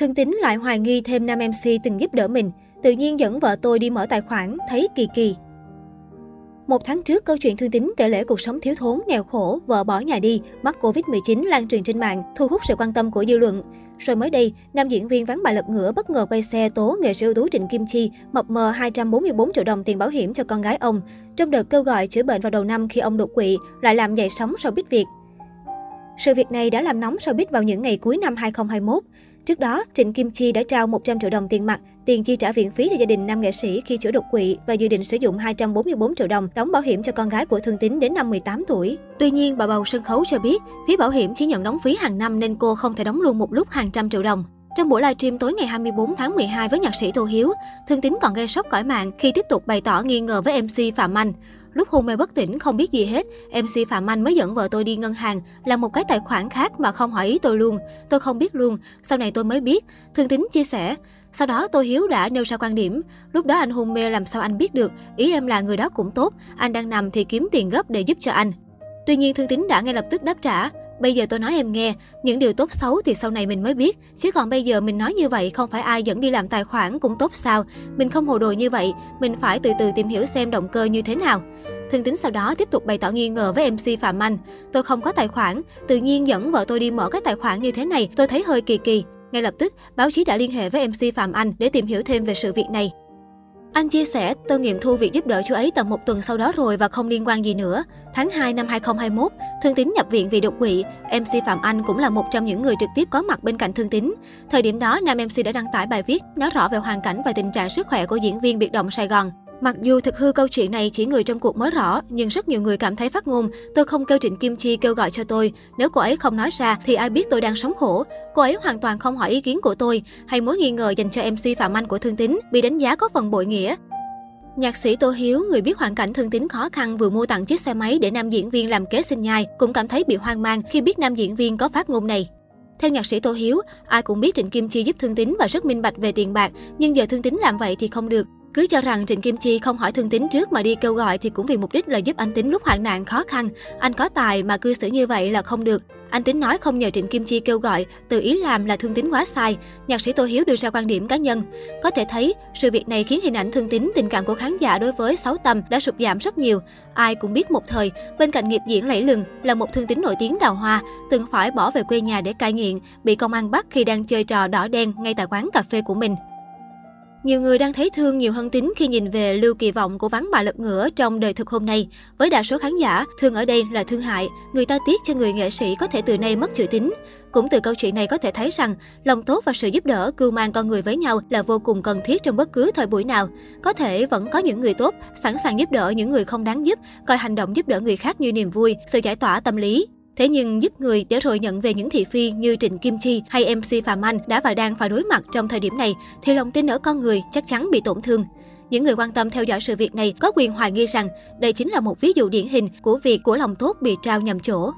Thương Tín lại hoài nghi thêm nam MC từng giúp đỡ mình. Tự nhiên dẫn vợ tôi đi mở tài khoản, thấy kỳ kỳ. Một tháng trước, câu chuyện Thương Tín kể lễ cuộc sống thiếu thốn, nghèo khổ, vợ bỏ nhà đi, mắc Covid-19 lan truyền trên mạng, thu hút sự quan tâm của dư luận. Rồi mới đây, nam diễn viên vắng bà lật ngửa bất ngờ quay xe tố nghệ sĩ ưu tú Trịnh Kim Chi mập mờ 244 triệu đồng tiền bảo hiểm cho con gái ông. Trong đợt kêu gọi chữa bệnh vào đầu năm khi ông đột quỵ, lại làm dậy sóng sau biết Việt. Sự việc này đã làm nóng showbiz vào những ngày cuối năm 2021. Trước đó, Trịnh Kim Chi đã trao 100 triệu đồng tiền mặt, tiền chi trả viện phí cho gia đình nam nghệ sĩ khi chữa đột quỵ và dự định sử dụng 244 triệu đồng đóng bảo hiểm cho con gái của Thương Tín đến năm 18 tuổi. Tuy nhiên, bà bầu sân khấu cho biết, phía bảo hiểm chỉ nhận đóng phí hàng năm nên cô không thể đóng luôn một lúc hàng trăm triệu đồng. Trong buổi livestream tối ngày 24 tháng 12 với nhạc sĩ Tô Hiếu, Thương Tín còn gây sốc cõi mạng khi tiếp tục bày tỏ nghi ngờ với MC Phạm Anh. Lúc hôn mê bất tỉnh không biết gì hết, MC Phạm Anh mới dẫn vợ tôi đi ngân hàng, làm một cái tài khoản khác mà không hỏi ý tôi luôn. Tôi không biết luôn, sau này tôi mới biết. Thương Tín chia sẻ, sau đó tôi Hiếu đã nêu ra quan điểm, lúc đó anh hôn mê làm sao anh biết được, ý em là người đó cũng tốt, anh đang nằm thì kiếm tiền gấp để giúp cho anh. Tuy nhiên Thương Tín đã ngay lập tức đáp trả, Bây giờ tôi nói em nghe, những điều tốt xấu thì sau này mình mới biết. Chứ còn bây giờ mình nói như vậy không phải ai dẫn đi làm tài khoản cũng tốt sao. Mình không hồ đồ như vậy, mình phải từ từ tìm hiểu xem động cơ như thế nào. Thương tính sau đó tiếp tục bày tỏ nghi ngờ với MC Phạm Anh. Tôi không có tài khoản, tự nhiên dẫn vợ tôi đi mở cái tài khoản như thế này, tôi thấy hơi kỳ kỳ. Ngay lập tức, báo chí đã liên hệ với MC Phạm Anh để tìm hiểu thêm về sự việc này. Anh chia sẻ, tôi nghiệm thu việc giúp đỡ chú ấy tầm một tuần sau đó rồi và không liên quan gì nữa. Tháng 2 năm 2021, Thương Tín nhập viện vì đột quỵ. MC Phạm Anh cũng là một trong những người trực tiếp có mặt bên cạnh Thương Tín. Thời điểm đó, nam MC đã đăng tải bài viết nói rõ về hoàn cảnh và tình trạng sức khỏe của diễn viên biệt động Sài Gòn. Mặc dù thực hư câu chuyện này chỉ người trong cuộc mới rõ, nhưng rất nhiều người cảm thấy phát ngôn, tôi không kêu Trịnh Kim Chi kêu gọi cho tôi. Nếu cô ấy không nói ra thì ai biết tôi đang sống khổ. Cô ấy hoàn toàn không hỏi ý kiến của tôi, hay mối nghi ngờ dành cho MC Phạm Anh của Thương Tín bị đánh giá có phần bội nghĩa. Nhạc sĩ Tô Hiếu, người biết hoàn cảnh thương tín khó khăn vừa mua tặng chiếc xe máy để nam diễn viên làm kế sinh nhai, cũng cảm thấy bị hoang mang khi biết nam diễn viên có phát ngôn này. Theo nhạc sĩ Tô Hiếu, ai cũng biết Trịnh Kim Chi giúp Thương Tín và rất minh bạch về tiền bạc, nhưng giờ Thương Tín làm vậy thì không được. Cứ cho rằng Trịnh Kim Chi không hỏi Thương Tín trước mà đi kêu gọi thì cũng vì mục đích là giúp anh Tín lúc hoạn nạn khó khăn. Anh có tài mà cư xử như vậy là không được. Anh Tín nói không nhờ Trịnh Kim Chi kêu gọi, tự ý làm là Thương Tín quá sai. Nhạc sĩ Tô Hiếu đưa ra quan điểm cá nhân. Có thể thấy, sự việc này khiến hình ảnh Thương Tín, tình cảm của khán giả đối với Sáu Tâm đã sụt giảm rất nhiều. Ai cũng biết một thời, bên cạnh nghiệp diễn lẫy lừng là một thương tín nổi tiếng đào hoa, từng phải bỏ về quê nhà để cai nghiện, bị công an bắt khi đang chơi trò đỏ đen ngay tại quán cà phê của mình. Nhiều người đang thấy thương nhiều hơn tính khi nhìn về lưu kỳ vọng của vắng bà lật ngửa trong đời thực hôm nay. Với đa số khán giả, thương ở đây là thương hại, người ta tiếc cho người nghệ sĩ có thể từ nay mất chữ tính Cũng từ câu chuyện này có thể thấy rằng, lòng tốt và sự giúp đỡ, cưu mang con người với nhau là vô cùng cần thiết trong bất cứ thời buổi nào. Có thể vẫn có những người tốt, sẵn sàng giúp đỡ những người không đáng giúp, coi hành động giúp đỡ người khác như niềm vui, sự giải tỏa tâm lý. Thế nhưng giúp người để rồi nhận về những thị phi như Trịnh Kim Chi hay MC Phạm Anh đã và đang phải đối mặt trong thời điểm này, thì lòng tin ở con người chắc chắn bị tổn thương. Những người quan tâm theo dõi sự việc này có quyền hoài nghi rằng đây chính là một ví dụ điển hình của việc của lòng tốt bị trao nhầm chỗ.